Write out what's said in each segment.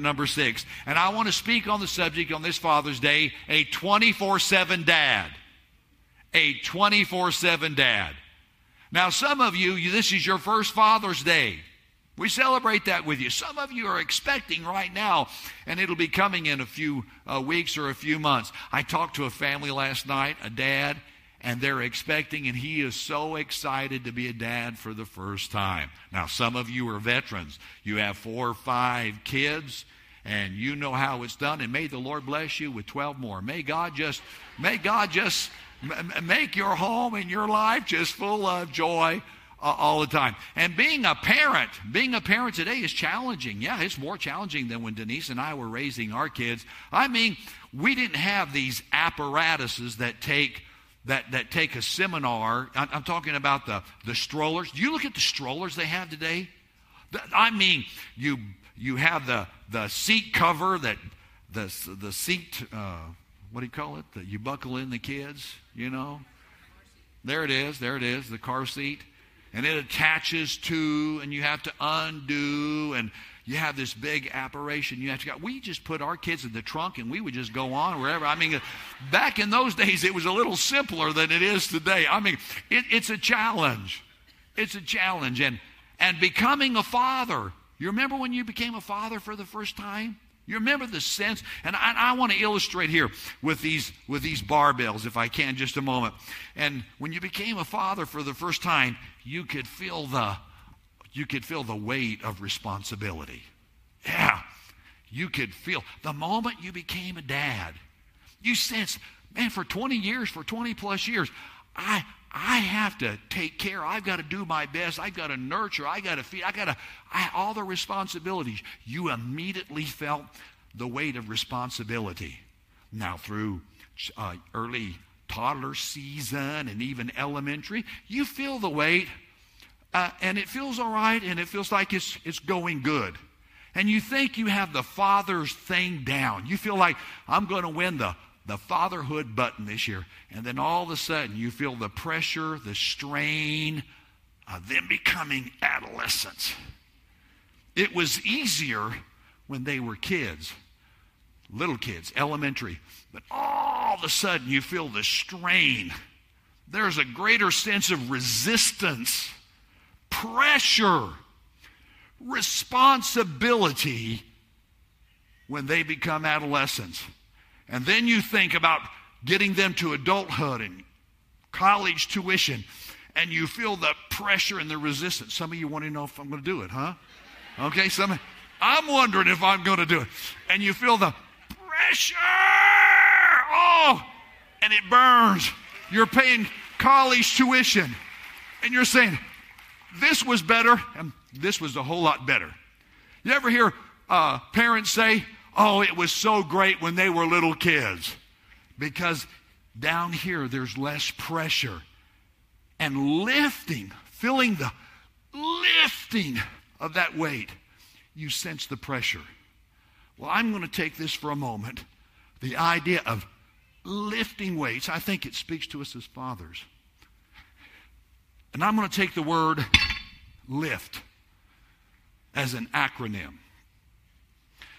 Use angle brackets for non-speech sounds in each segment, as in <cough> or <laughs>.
number six. And I want to speak on the subject on this Father's Day a 24 7 dad. A 24 7 dad. Now, some of you, this is your first Father's Day. We celebrate that with you. Some of you are expecting right now, and it'll be coming in a few uh, weeks or a few months. I talked to a family last night, a dad, and they're expecting, and he is so excited to be a dad for the first time. Now, some of you are veterans. You have four or five kids, and you know how it's done, and may the Lord bless you with 12 more. May God just, may God just make your home and your life just full of joy uh, all the time. And being a parent, being a parent today is challenging. Yeah, it's more challenging than when Denise and I were raising our kids. I mean, we didn't have these apparatuses that take that, that take a seminar. I'm talking about the, the strollers. Do you look at the strollers they have today? I mean, you, you have the, the seat cover that the, the seat, uh, what do you call it? That you buckle in the kids, you know? There it is, there it is, the car seat. And it attaches to, and you have to undo, and you have this big apparition you have to go. We just put our kids in the trunk and we would just go on wherever. I mean, back in those days, it was a little simpler than it is today. I mean, it, it's a challenge. It's a challenge. And, and becoming a father, you remember when you became a father for the first time? You remember the sense, and I, I, want to illustrate here with these with these barbells, if I can, just a moment. And when you became a father for the first time, you could feel the you could feel the weight of responsibility. Yeah, you could feel the moment you became a dad, you sensed, man, for 20 years, for 20 plus years, I I have to take care. I've got to do my best. I've got to nurture. I got to feed. I got to I, all the responsibilities. You immediately felt the weight of responsibility. Now through uh, early toddler season and even elementary, you feel the weight uh, and it feels all right and it feels like it's, it's going good. And you think you have the father's thing down. You feel like, I'm going to win the, the fatherhood button this year. And then all of a sudden, you feel the pressure, the strain of them becoming adolescents. It was easier when they were kids, little kids, elementary. But all of a sudden, you feel the strain. There's a greater sense of resistance pressure, responsibility when they become adolescents. And then you think about getting them to adulthood and college tuition, and you feel the pressure and the resistance. Some of you want to know if I'm going to do it, huh? Okay, some I'm wondering if I'm going to do it. And you feel the pressure. Oh, and it burns. You're paying college tuition. And you're saying, this was better, and this was a whole lot better. You ever hear uh, parents say, Oh, it was so great when they were little kids? Because down here there's less pressure. And lifting, feeling the lifting of that weight, you sense the pressure. Well, I'm going to take this for a moment. The idea of lifting weights, I think it speaks to us as fathers. And I'm going to take the word lift as an acronym.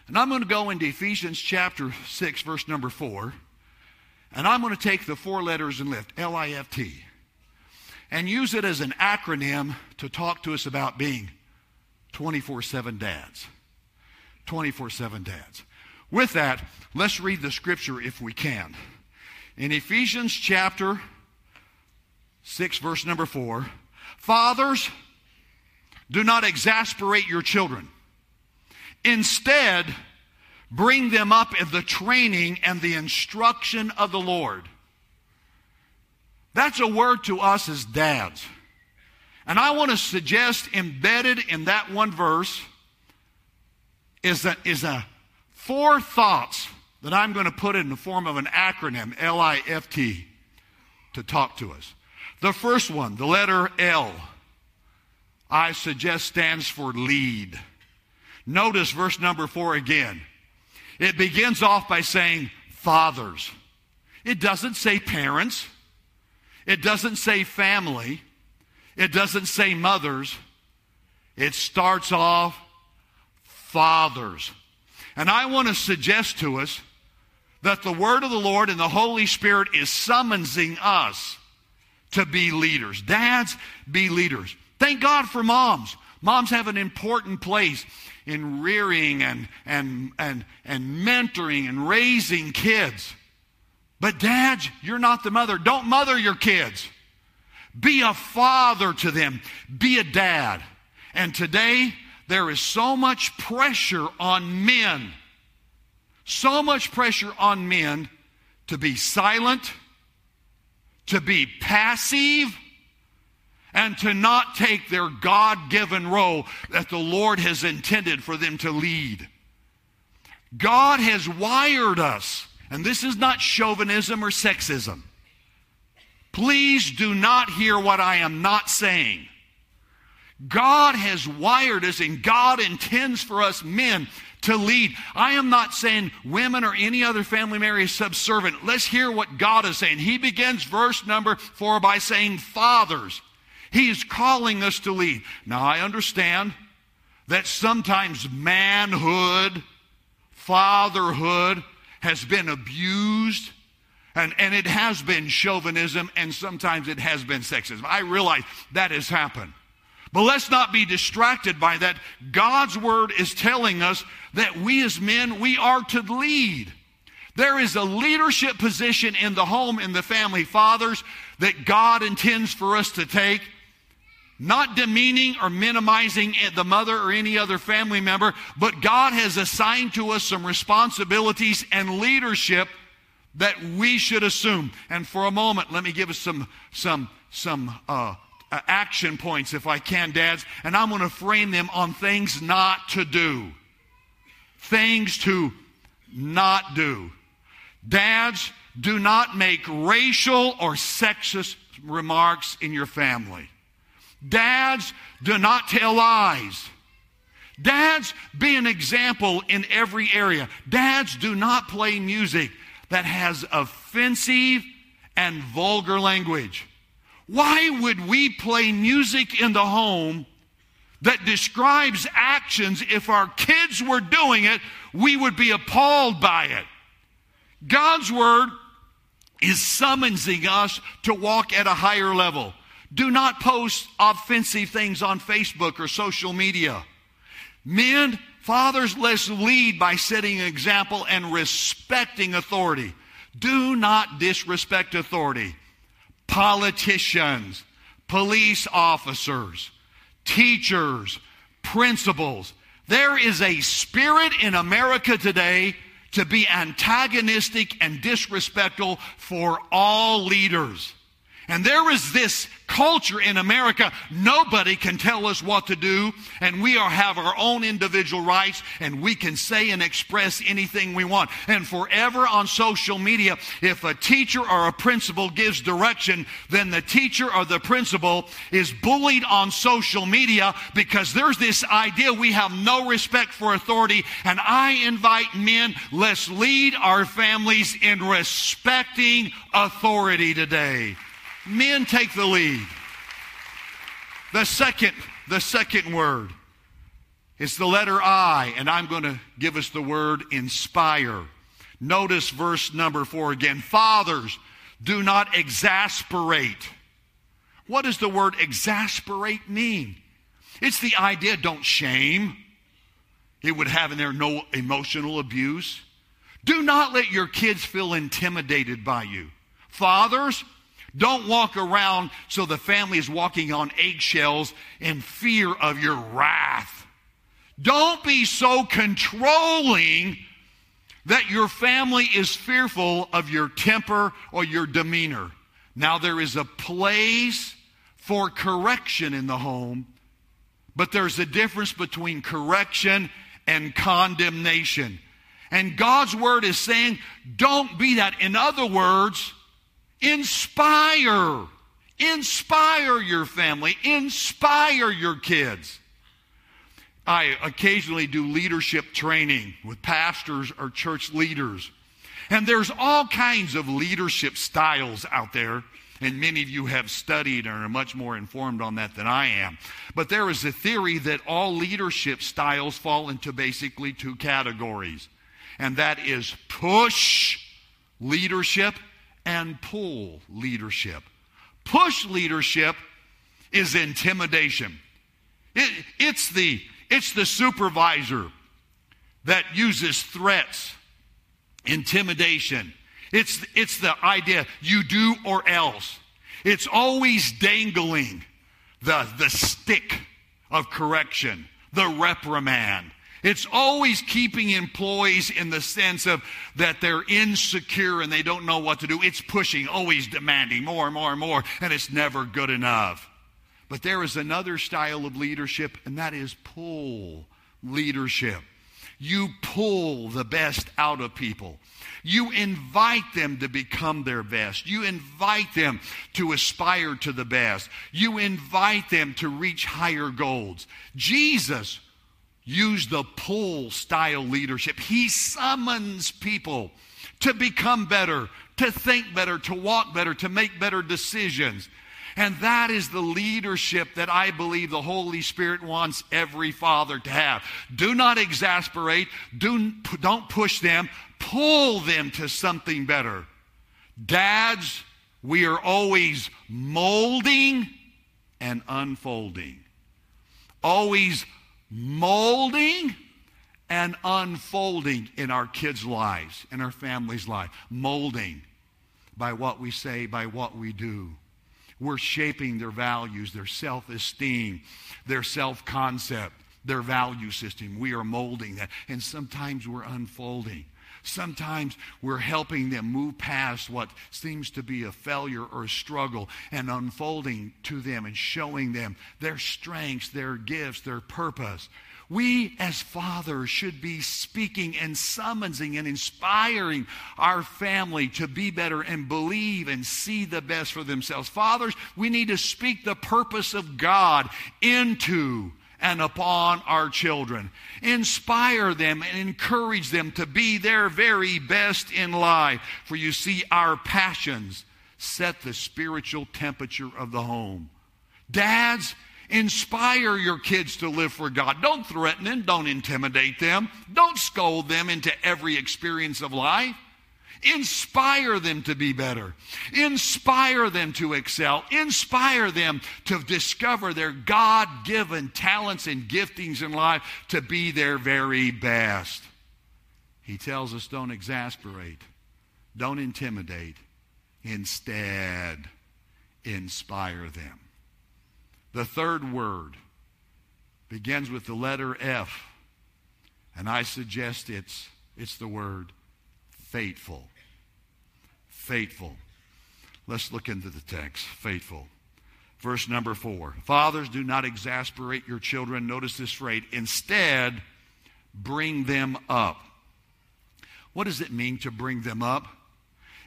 And I'm going to go into Ephesians chapter 6, verse number 4. And I'm going to take the four letters and lift, L I F T, and use it as an acronym to talk to us about being 24 7 dads. 24 7 dads. With that, let's read the scripture if we can. In Ephesians chapter 6, verse number 4, fathers, do not exasperate your children. Instead, bring them up in the training and the instruction of the Lord. That's a word to us as dads. And I want to suggest embedded in that one verse is a, is a four thoughts that I'm going to put in the form of an acronym, L I F T, to talk to us. The first one, the letter L I suggest stands for lead. Notice verse number four again. It begins off by saying fathers. It doesn't say parents. It doesn't say family. It doesn't say mothers. It starts off fathers. And I want to suggest to us that the word of the Lord and the Holy Spirit is summoning us to be leaders. Dads, be leaders. Thank God for moms. Moms have an important place in rearing and, and, and, and mentoring and raising kids. But dads, you're not the mother. Don't mother your kids. Be a father to them. Be a dad. And today, there is so much pressure on men, so much pressure on men to be silent, to be passive, and to not take their God given role that the Lord has intended for them to lead. God has wired us, and this is not chauvinism or sexism. Please do not hear what I am not saying. God has wired us, and God intends for us men to lead. I am not saying women or any other family member is subservient. Let's hear what God is saying. He begins verse number four by saying, Fathers. He's calling us to lead. Now, I understand that sometimes manhood, fatherhood has been abused, and, and it has been chauvinism, and sometimes it has been sexism. I realize that has happened. But let's not be distracted by that. God's word is telling us that we as men, we are to lead. There is a leadership position in the home, in the family, fathers, that God intends for us to take not demeaning or minimizing the mother or any other family member, but God has assigned to us some responsibilities and leadership that we should assume. And for a moment, let me give us some some some uh, action points, if I can, dads, and I'm going to frame them on things not to do, things to not do. Dads, do not make racial or sexist remarks in your family. Dads, do not tell lies. Dads, be an example in every area. Dads, do not play music that has offensive and vulgar language. Why would we play music in the home that describes actions? If our kids were doing it, we would be appalled by it. God's word is summoning us to walk at a higher level. Do not post offensive things on Facebook or social media. Men, fathers, let's lead by setting an example and respecting authority. Do not disrespect authority. Politicians, police officers, teachers, principals. There is a spirit in America today to be antagonistic and disrespectful for all leaders. And there is this culture in America, nobody can tell us what to do, and we are, have our own individual rights, and we can say and express anything we want. And forever on social media, if a teacher or a principal gives direction, then the teacher or the principal is bullied on social media because there's this idea we have no respect for authority. And I invite men, let's lead our families in respecting authority today. Men take the lead. The second, the second word is the letter I, and I'm going to give us the word inspire. Notice verse number four again. Fathers, do not exasperate. What does the word exasperate mean? It's the idea don't shame. It would have in there no emotional abuse. Do not let your kids feel intimidated by you. Fathers, don't walk around so the family is walking on eggshells in fear of your wrath. Don't be so controlling that your family is fearful of your temper or your demeanor. Now, there is a place for correction in the home, but there's a difference between correction and condemnation. And God's word is saying, don't be that. In other words, Inspire. Inspire your family. Inspire your kids. I occasionally do leadership training with pastors or church leaders. And there's all kinds of leadership styles out there. and many of you have studied and are much more informed on that than I am. But there is a theory that all leadership styles fall into basically two categories, and that is push leadership and pull leadership. Push leadership is intimidation. It, it's, the, it's the supervisor that uses threats, intimidation. It's, it's the idea you do or else. It's always dangling the, the stick of correction, the reprimand. It's always keeping employees in the sense of that they're insecure and they don't know what to do. It's pushing, always demanding more and more and more, and it's never good enough. But there is another style of leadership, and that is pull leadership. You pull the best out of people. You invite them to become their best. You invite them to aspire to the best. You invite them to reach higher goals. Jesus used the pull style leadership. He summons people to become better, to think better, to walk better, to make better decisions. And that is the leadership that I believe the Holy Spirit wants every father to have. Do not exasperate, do, don't push them, pull them to something better. Dads, we are always molding and unfolding. Always molding and unfolding in our kids' lives, in our families' life. Molding by what we say, by what we do. We're shaping their values, their self esteem, their self concept, their value system. We are molding that. And sometimes we're unfolding. Sometimes we're helping them move past what seems to be a failure or a struggle and unfolding to them and showing them their strengths, their gifts, their purpose. We as fathers should be speaking and summoning and inspiring our family to be better and believe and see the best for themselves. Fathers, we need to speak the purpose of God into and upon our children. Inspire them and encourage them to be their very best in life. For you see, our passions set the spiritual temperature of the home. Dads, Inspire your kids to live for God. Don't threaten them. Don't intimidate them. Don't scold them into every experience of life. Inspire them to be better. Inspire them to excel. Inspire them to discover their God given talents and giftings in life to be their very best. He tells us don't exasperate, don't intimidate. Instead, inspire them. The third word begins with the letter F, and I suggest it's, it's the word faithful. Faithful. Let's look into the text. Faithful. Verse number four Fathers, do not exasperate your children. Notice this phrase. Instead, bring them up. What does it mean to bring them up?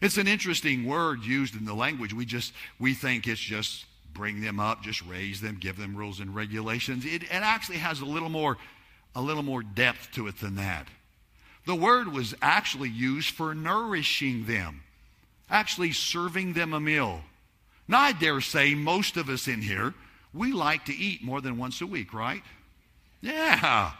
It's an interesting word used in the language. We just we think it's just bring them up, just raise them, give them rules and regulations. It, it actually has a little more, a little more depth to it than that. The word was actually used for nourishing them, actually serving them a meal. Now, I dare say most of us in here, we like to eat more than once a week, right? Yeah,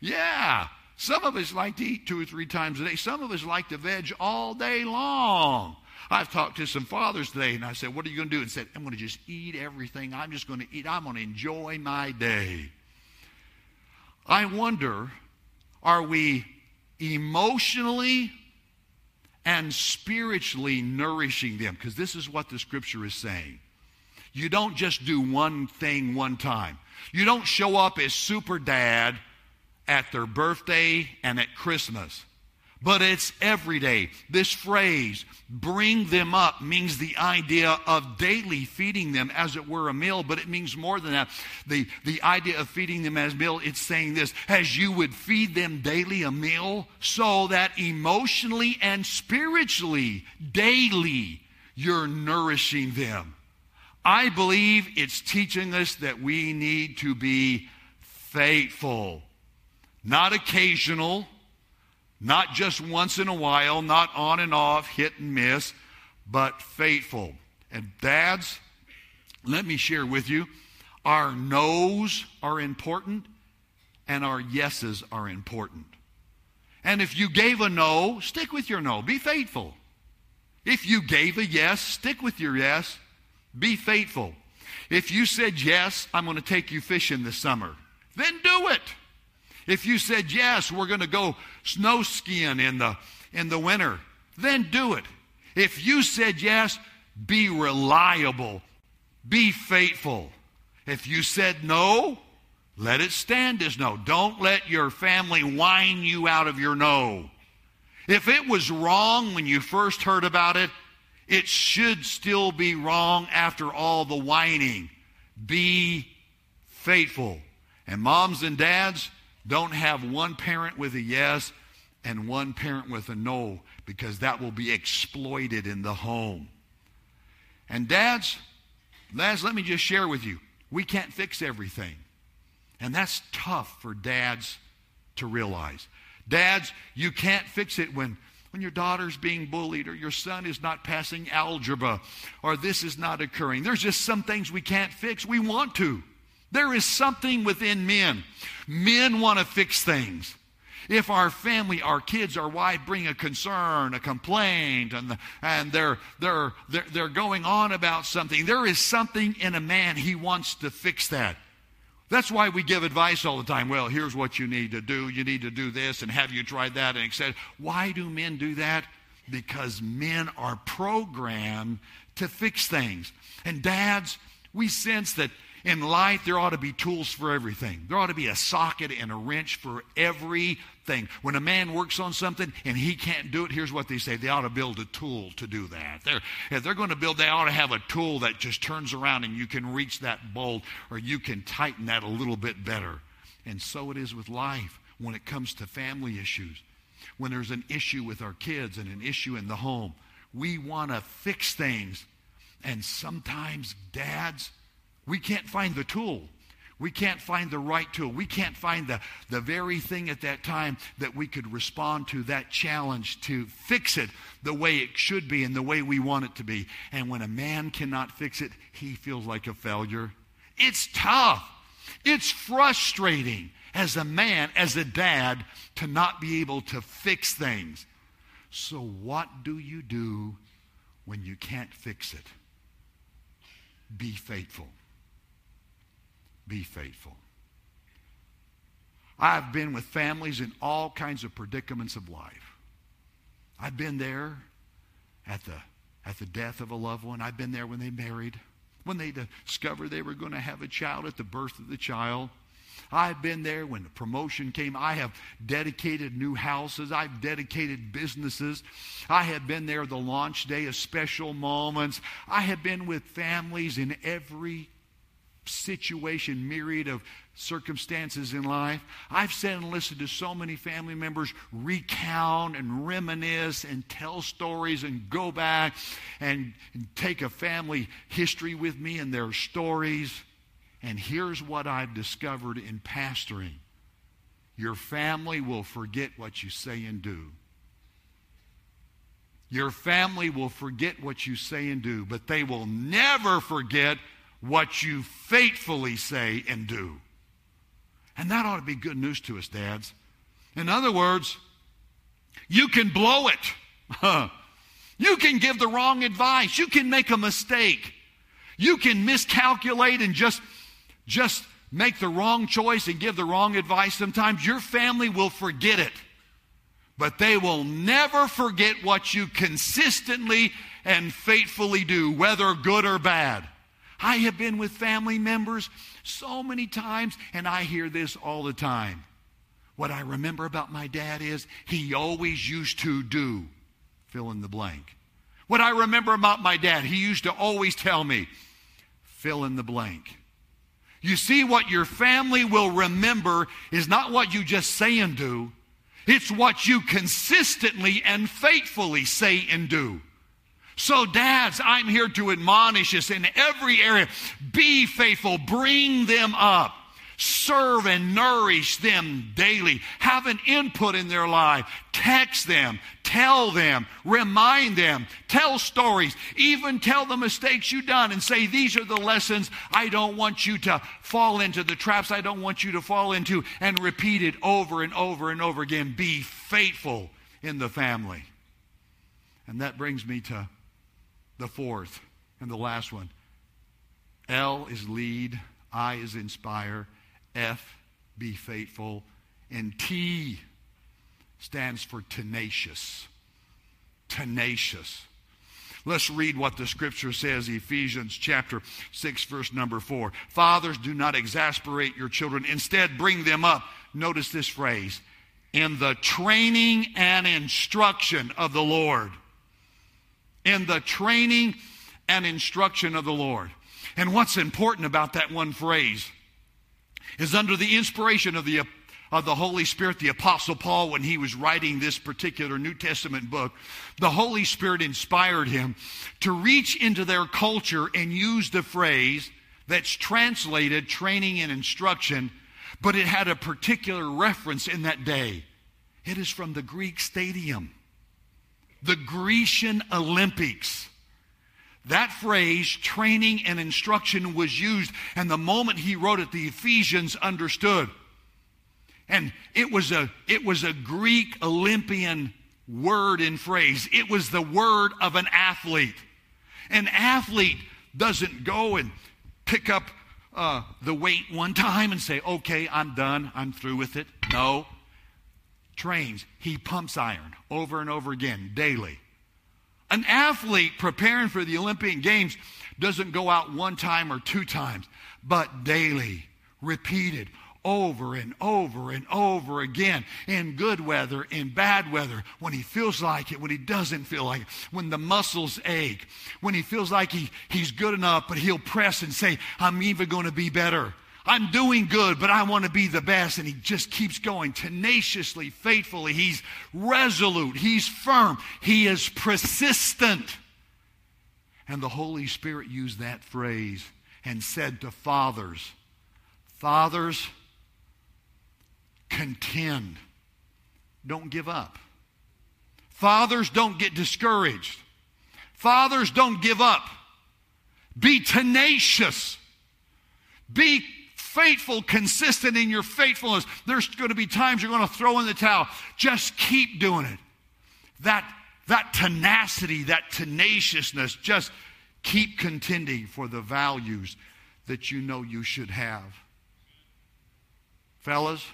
yeah. Some of us like to eat two or three times a day. Some of us like to veg all day long. I've talked to some fathers today, and I said, What are you going to do? And said, I'm going to just eat everything. I'm just going to eat. I'm going to enjoy my day. I wonder, are we emotionally and spiritually nourishing them? Because this is what the scripture is saying. You don't just do one thing one time. You don't show up as super dad at their birthday and at Christmas but it's every day. This phrase, bring them up, means the idea of daily feeding them as it were a meal, but it means more than that. The, the idea of feeding them as meal, it's saying this, as you would feed them daily a meal, so that emotionally and spiritually, daily, you're nourishing them. I believe it's teaching us that we need to be faithful, not occasional not just once in a while, not on and off, hit and miss, but faithful. And dads, let me share with you our no's are important and our yeses are important. And if you gave a no, stick with your no. Be faithful. If you gave a yes, stick with your yes. Be faithful. If you said yes, I'm going to take you fishing this summer, then do it. If you said yes, we're going to go snow skiing in the in the winter, then do it. If you said yes, be reliable. Be faithful. If you said no, let it stand as no. Don't let your family whine you out of your no. If it was wrong when you first heard about it, it should still be wrong after all the whining. Be faithful. And moms and dads, don't have one parent with a yes and one parent with a no because that will be exploited in the home. And dads, dads, let me just share with you we can't fix everything. And that's tough for dads to realize. Dads, you can't fix it when, when your daughter's being bullied or your son is not passing algebra or this is not occurring. There's just some things we can't fix. We want to. There is something within men. Men want to fix things. If our family, our kids, our wife bring a concern, a complaint, and, the, and they're, they're, they're, they're going on about something, there is something in a man, he wants to fix that. That's why we give advice all the time. Well, here's what you need to do. You need to do this, and have you tried that? And said, why do men do that? Because men are programmed to fix things. And dads, we sense that in life, there ought to be tools for everything. There ought to be a socket and a wrench for everything. When a man works on something and he can't do it, here's what they say they ought to build a tool to do that. They're, if they're going to build, they ought to have a tool that just turns around and you can reach that bolt or you can tighten that a little bit better. And so it is with life when it comes to family issues. When there's an issue with our kids and an issue in the home, we want to fix things. And sometimes dads, we can't find the tool. We can't find the right tool. We can't find the, the very thing at that time that we could respond to that challenge to fix it the way it should be and the way we want it to be. And when a man cannot fix it, he feels like a failure. It's tough. It's frustrating as a man, as a dad, to not be able to fix things. So, what do you do when you can't fix it? Be faithful be faithful. I've been with families in all kinds of predicaments of life. I've been there at the, at the death of a loved one. I've been there when they married, when they discovered they were going to have a child at the birth of the child. I've been there when the promotion came. I have dedicated new houses. I've dedicated businesses. I have been there the launch day of special moments. I have been with families in every situation, myriad of circumstances in life. I've sat and listened to so many family members recount and reminisce and tell stories and go back and, and take a family history with me and their stories. And here's what I've discovered in pastoring your family will forget what you say and do. Your family will forget what you say and do, but they will never forget what you faithfully say and do. And that ought to be good news to us, dads. In other words, you can blow it. <laughs> you can give the wrong advice. You can make a mistake. You can miscalculate and just, just make the wrong choice and give the wrong advice. Sometimes your family will forget it. But they will never forget what you consistently and faithfully do, whether good or bad. I have been with family members so many times, and I hear this all the time. What I remember about my dad is he always used to do fill in the blank. What I remember about my dad, he used to always tell me fill in the blank. You see, what your family will remember is not what you just say and do, it's what you consistently and faithfully say and do. So, dads, I'm here to admonish us in every area. Be faithful, bring them up. Serve and nourish them daily. Have an input in their life. Text them. tell them, remind them, tell stories, even tell the mistakes you've done and say, These are the lessons I don't want you to fall into, the traps I don't want you to fall into, and repeat it over and over and over again. Be faithful in the family. And that brings me to the fourth and the last one. L is lead, I is inspire, F, be faithful, and T stands for tenacious. Tenacious. Let's read what the scripture says, Ephesians chapter 6, verse number 4. Fathers, do not exasperate your children. Instead, bring them up. Notice this phrase in the training and instruction of the Lord. In the training and instruction of the Lord. And what's important about that one phrase is under the inspiration of the of the Holy Spirit, the Apostle Paul, when he was writing this particular New Testament book, the Holy Spirit inspired him to reach into their culture and use the phrase that's translated training and instruction, but it had a particular reference in that day. It is from the Greek stadium, the Grecian Olympics. That phrase, training and instruction, was used, and the moment he wrote it, the Ephesians understood and it was a, it was a Greek Olympian word and phrase. It was the word of an athlete. An athlete doesn't go and pick up uh, the weight one time and say, okay, I'm done, I'm through with it. No. Trains. He pumps iron over and over again daily. An athlete preparing for the Olympic Games doesn't go out one time or two times, but daily, repeated, over and over and over again in good weather, in bad weather, when he feels like it, when he doesn't feel like it, when the muscles ache, when he feels like he, he's good enough, but he'll press and say, I'm even going to be better. I'm doing good, but I want to be the best. And he just keeps going tenaciously, faithfully. He's resolute. He's firm. He is persistent. And the Holy Spirit used that phrase and said to fathers, Fathers, contend. Don't give up. Fathers, don't get discouraged. Fathers, don't give up. Be tenacious. Be faithful, consistent in your faithfulness. There's going to be times you're going to throw in the towel. Just keep doing it. That, that tenacity, that tenaciousness, just keep contending for the values that you know you should have. Fellas,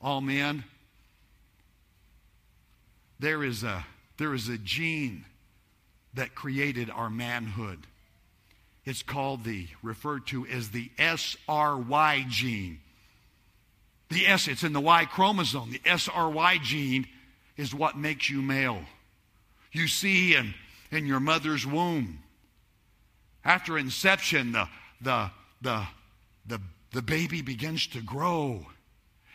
all men, there is a, there is a gene that created our manhood. It's called the, referred to as the SRY gene. The S, it's in the Y chromosome. The SRY gene is what makes you male. You see in, in your mother's womb. After inception, the, the, the, the, the baby begins to grow.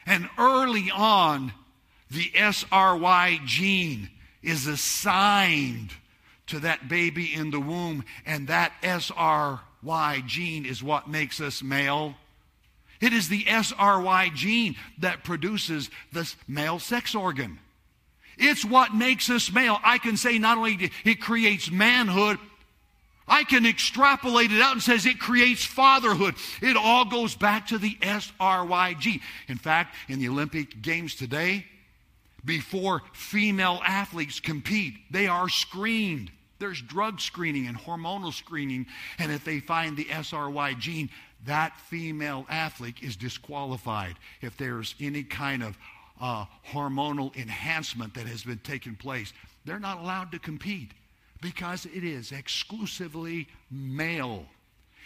And early on, the SRY gene is assigned to that baby in the womb, and that SRY gene is what makes us male. It is the SRY gene that produces this male sex organ. It's what makes us male. I can say not only it creates manhood, I can extrapolate it out and says it creates fatherhood. It all goes back to the SRYG. In fact, in the Olympic Games today, before female athletes compete, they are screened. There's drug screening and hormonal screening, and if they find the SRY gene, that female athlete is disqualified if there's any kind of uh, hormonal enhancement that has been taking place. They're not allowed to compete because it is exclusively male.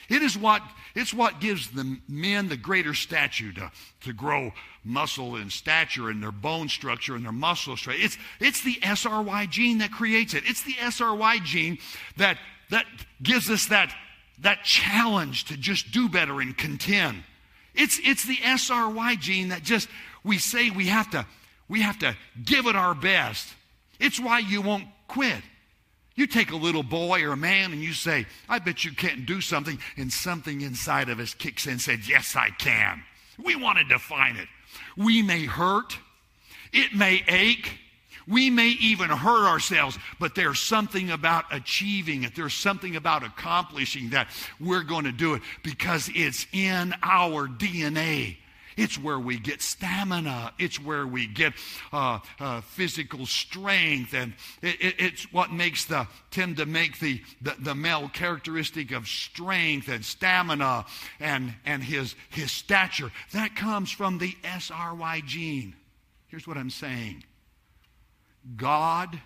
It is what, it's what gives the men the greater stature to, to grow muscle and stature and their bone structure and their muscle structure. It's, it's the SRY gene that creates it. It's the SRY gene that, that gives us that, that challenge to just do better and contend. It's, it's the SRY gene that just, we say we have to, we have to give it our best. It's why you won't quit. You take a little boy or a man and you say, I bet you can't do something, and something inside of us kicks in and says, Yes, I can. We want to define it. We may hurt, it may ache, We may even hurt ourselves, but there's something about achieving it. There's something about accomplishing that we're going to do it because it's in our DNA. It's where we get stamina. It's where we get uh, uh, physical strength, and it, it, it's what makes the tend to make the, the, the male characteristic of strength and stamina and and his his stature. That comes from the SRY gene. Here's what I'm saying. God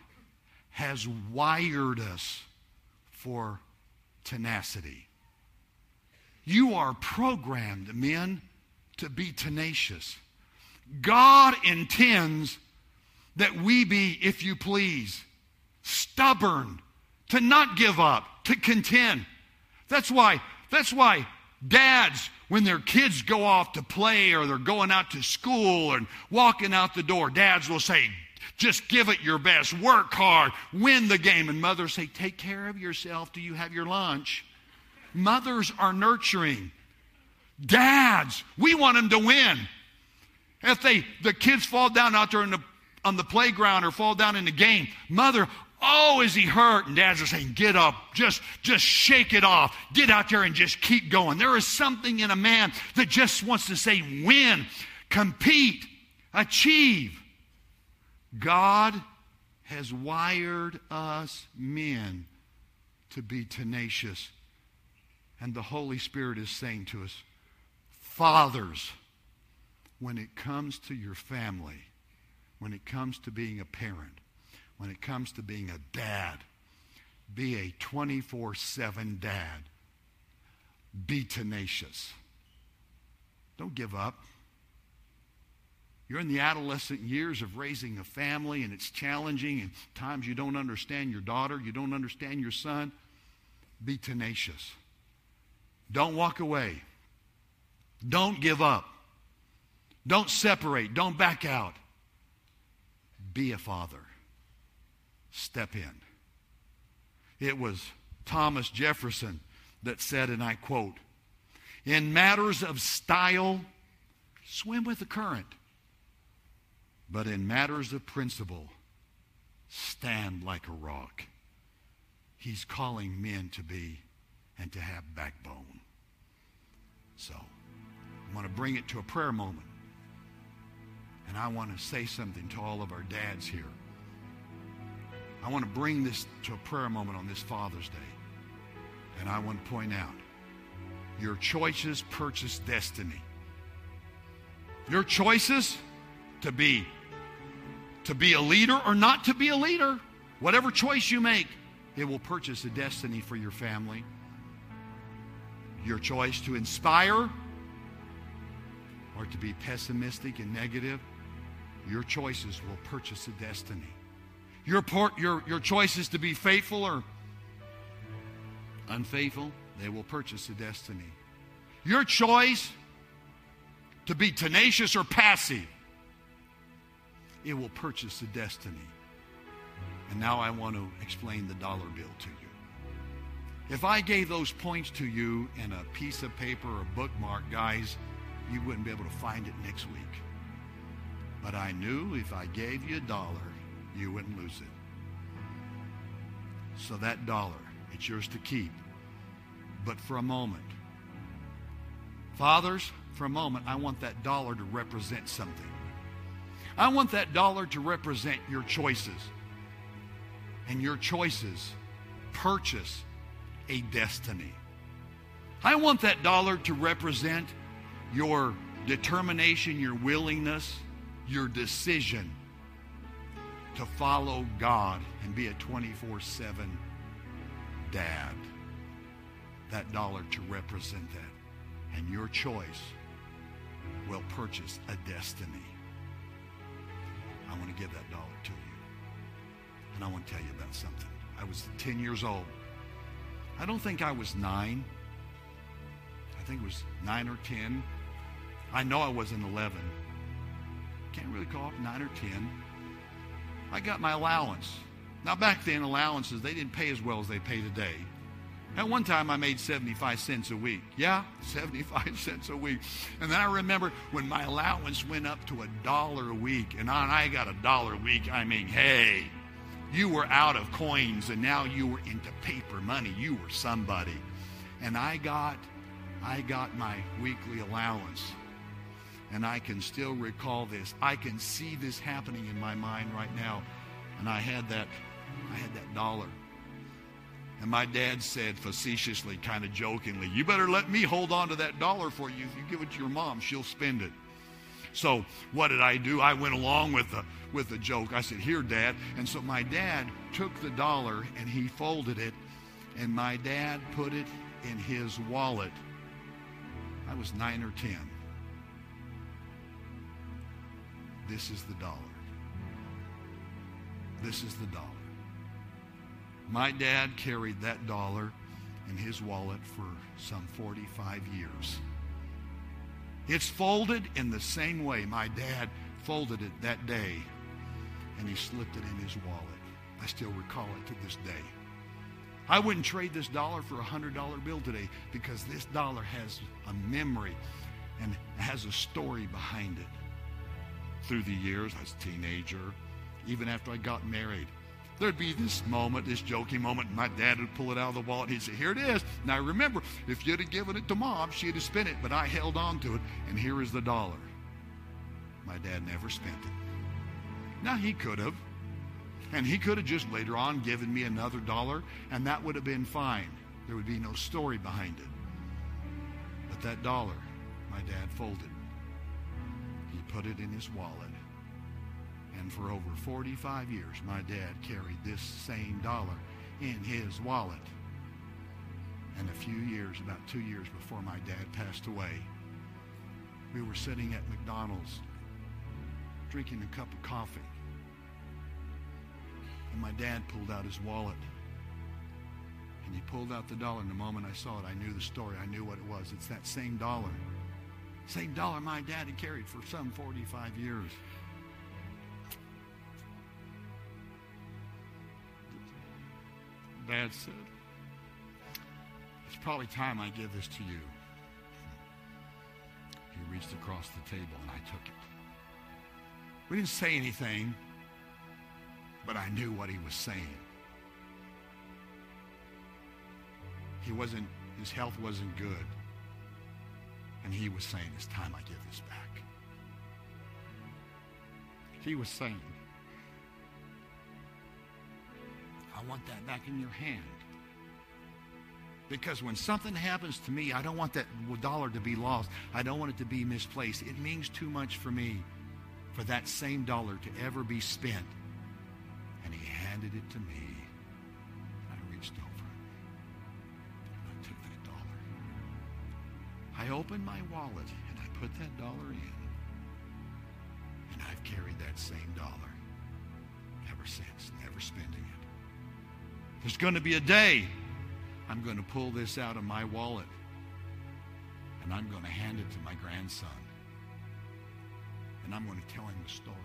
has wired us for tenacity. You are programmed, men, to be tenacious. God intends that we be, if you please, stubborn, to not give up, to contend. That's why, that's why dads, when their kids go off to play or they're going out to school and walking out the door, dads will say, just give it your best, work hard, win the game. And mothers say, take care of yourself. Do you have your lunch? Mothers are nurturing. Dads, we want them to win. If they the kids fall down out there the, on the playground or fall down in the game, mother, oh, is he hurt? And dads are saying, get up, just just shake it off, get out there and just keep going. There is something in a man that just wants to say, win, compete, achieve. God has wired us men to be tenacious. And the Holy Spirit is saying to us, Fathers, when it comes to your family, when it comes to being a parent, when it comes to being a dad, be a 24 7 dad. Be tenacious. Don't give up. You're in the adolescent years of raising a family, and it's challenging, and times you don't understand your daughter, you don't understand your son. Be tenacious. Don't walk away. Don't give up. Don't separate. Don't back out. Be a father. Step in. It was Thomas Jefferson that said, and I quote, In matters of style, swim with the current. But in matters of principle, stand like a rock. He's calling men to be and to have backbone. So. I want to bring it to a prayer moment. And I want to say something to all of our dads here. I want to bring this to a prayer moment on this Father's Day. And I want to point out your choices purchase destiny. Your choices to be to be a leader or not to be a leader, whatever choice you make, it will purchase a destiny for your family. Your choice to inspire or to be pessimistic and negative, your choices will purchase a destiny. Your, port, your, your choices to be faithful or unfaithful, they will purchase a destiny. Your choice to be tenacious or passive, it will purchase a destiny. And now I want to explain the dollar bill to you. If I gave those points to you in a piece of paper or bookmark, guys, you wouldn't be able to find it next week. But I knew if I gave you a dollar, you wouldn't lose it. So that dollar, it's yours to keep. But for a moment, fathers, for a moment, I want that dollar to represent something. I want that dollar to represent your choices. And your choices purchase a destiny. I want that dollar to represent your determination, your willingness, your decision to follow God and be a 24 7 dad. That dollar to represent that. And your choice will purchase a destiny. I want to give that dollar to you. And I want to tell you about something. I was 10 years old. I don't think I was nine. I think it was nine or 10. I know I wasn't 11. Can't really call it 9 or 10. I got my allowance. Now, back then, allowances, they didn't pay as well as they pay today. At one time, I made 75 cents a week. Yeah, <laughs> 75 cents a week. And then I remember when my allowance went up to a dollar a week, and on I got a dollar a week. I mean, hey, you were out of coins, and now you were into paper money. You were somebody. And I got, I got my weekly allowance. And I can still recall this. I can see this happening in my mind right now. And I had that, I had that dollar. And my dad said facetiously, kind of jokingly, You better let me hold on to that dollar for you. If you give it to your mom, she'll spend it. So what did I do? I went along with the with the joke. I said, "Here, Dad." And so my dad took the dollar and he folded it, and my dad put it in his wallet. I was nine or ten. This is the dollar. This is the dollar. My dad carried that dollar in his wallet for some 45 years. It's folded in the same way my dad folded it that day, and he slipped it in his wallet. I still recall it to this day. I wouldn't trade this dollar for a $100 bill today because this dollar has a memory and has a story behind it. Through the years, as a teenager, even after I got married, there'd be this moment, this joking moment, my dad would pull it out of the wallet. He'd say, Here it is. Now remember, if you'd have given it to mom, she'd have spent it, but I held on to it, and here is the dollar. My dad never spent it. Now he could have. And he could have just later on given me another dollar, and that would have been fine. There would be no story behind it. But that dollar, my dad folded. Put it in his wallet. And for over 45 years, my dad carried this same dollar in his wallet. And a few years, about two years before my dad passed away, we were sitting at McDonald's drinking a cup of coffee. And my dad pulled out his wallet. And he pulled out the dollar. And the moment I saw it, I knew the story. I knew what it was. It's that same dollar. Same dollar my dad had carried for some 45 years. Dad said, It's probably time I give this to you. He reached across the table and I took it. We didn't say anything, but I knew what he was saying. He wasn't, his health wasn't good. And he was saying, It's time I give this back. He was saying, I want that back in your hand. Because when something happens to me, I don't want that dollar to be lost. I don't want it to be misplaced. It means too much for me for that same dollar to ever be spent. And he handed it to me. Opened my wallet and I put that dollar in. And I've carried that same dollar ever since, never spending it. There's going to be a day I'm going to pull this out of my wallet and I'm going to hand it to my grandson. And I'm going to tell him the story.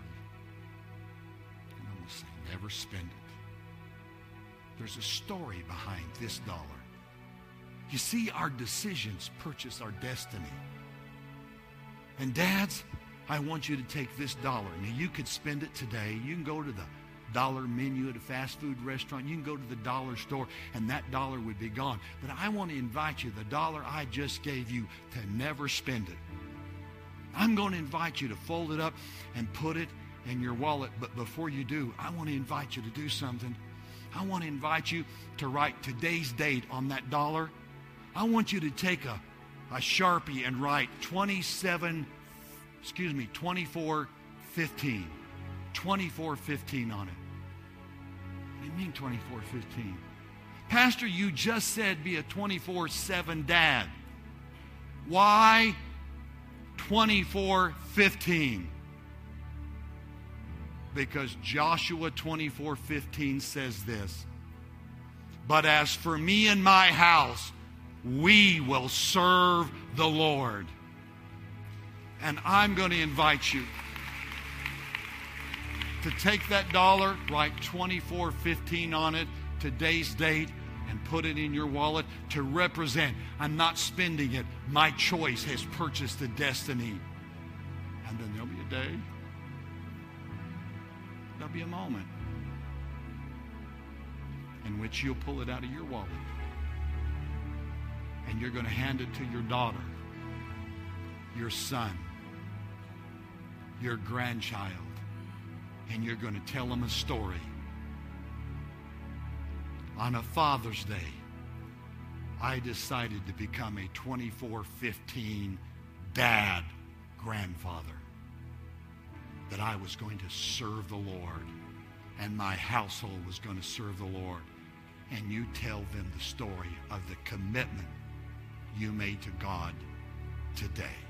And I'm going to say, never spend it. There's a story behind this dollar. You see, our decisions purchase our destiny. And dads, I want you to take this dollar. Now, you could spend it today. You can go to the dollar menu at a fast food restaurant. You can go to the dollar store and that dollar would be gone. But I want to invite you, the dollar I just gave you, to never spend it. I'm going to invite you to fold it up and put it in your wallet. But before you do, I want to invite you to do something. I want to invite you to write today's date on that dollar. I want you to take a, a Sharpie and write 27, excuse me, 2415. 2415 on it. What do you mean 2415? Pastor, you just said be a 24 7 dad. Why 2415? Because Joshua 24:15 says this. But as for me and my house, we will serve the Lord. And I'm going to invite you to take that dollar, write 2415 on it, today's date. and put it in your wallet to represent I'm not spending it. My choice has purchased the destiny. And then there'll be a day, there'll be a moment in which you'll pull it out of your wallet and you're going to hand it to your daughter, your son, your grandchild, and you're going to tell them a story. On a Father's Day, I decided to become a 2415 dad grandfather. That I was going to serve the Lord and my household was going to serve the Lord. And you tell them the story of the commitment you made to God today.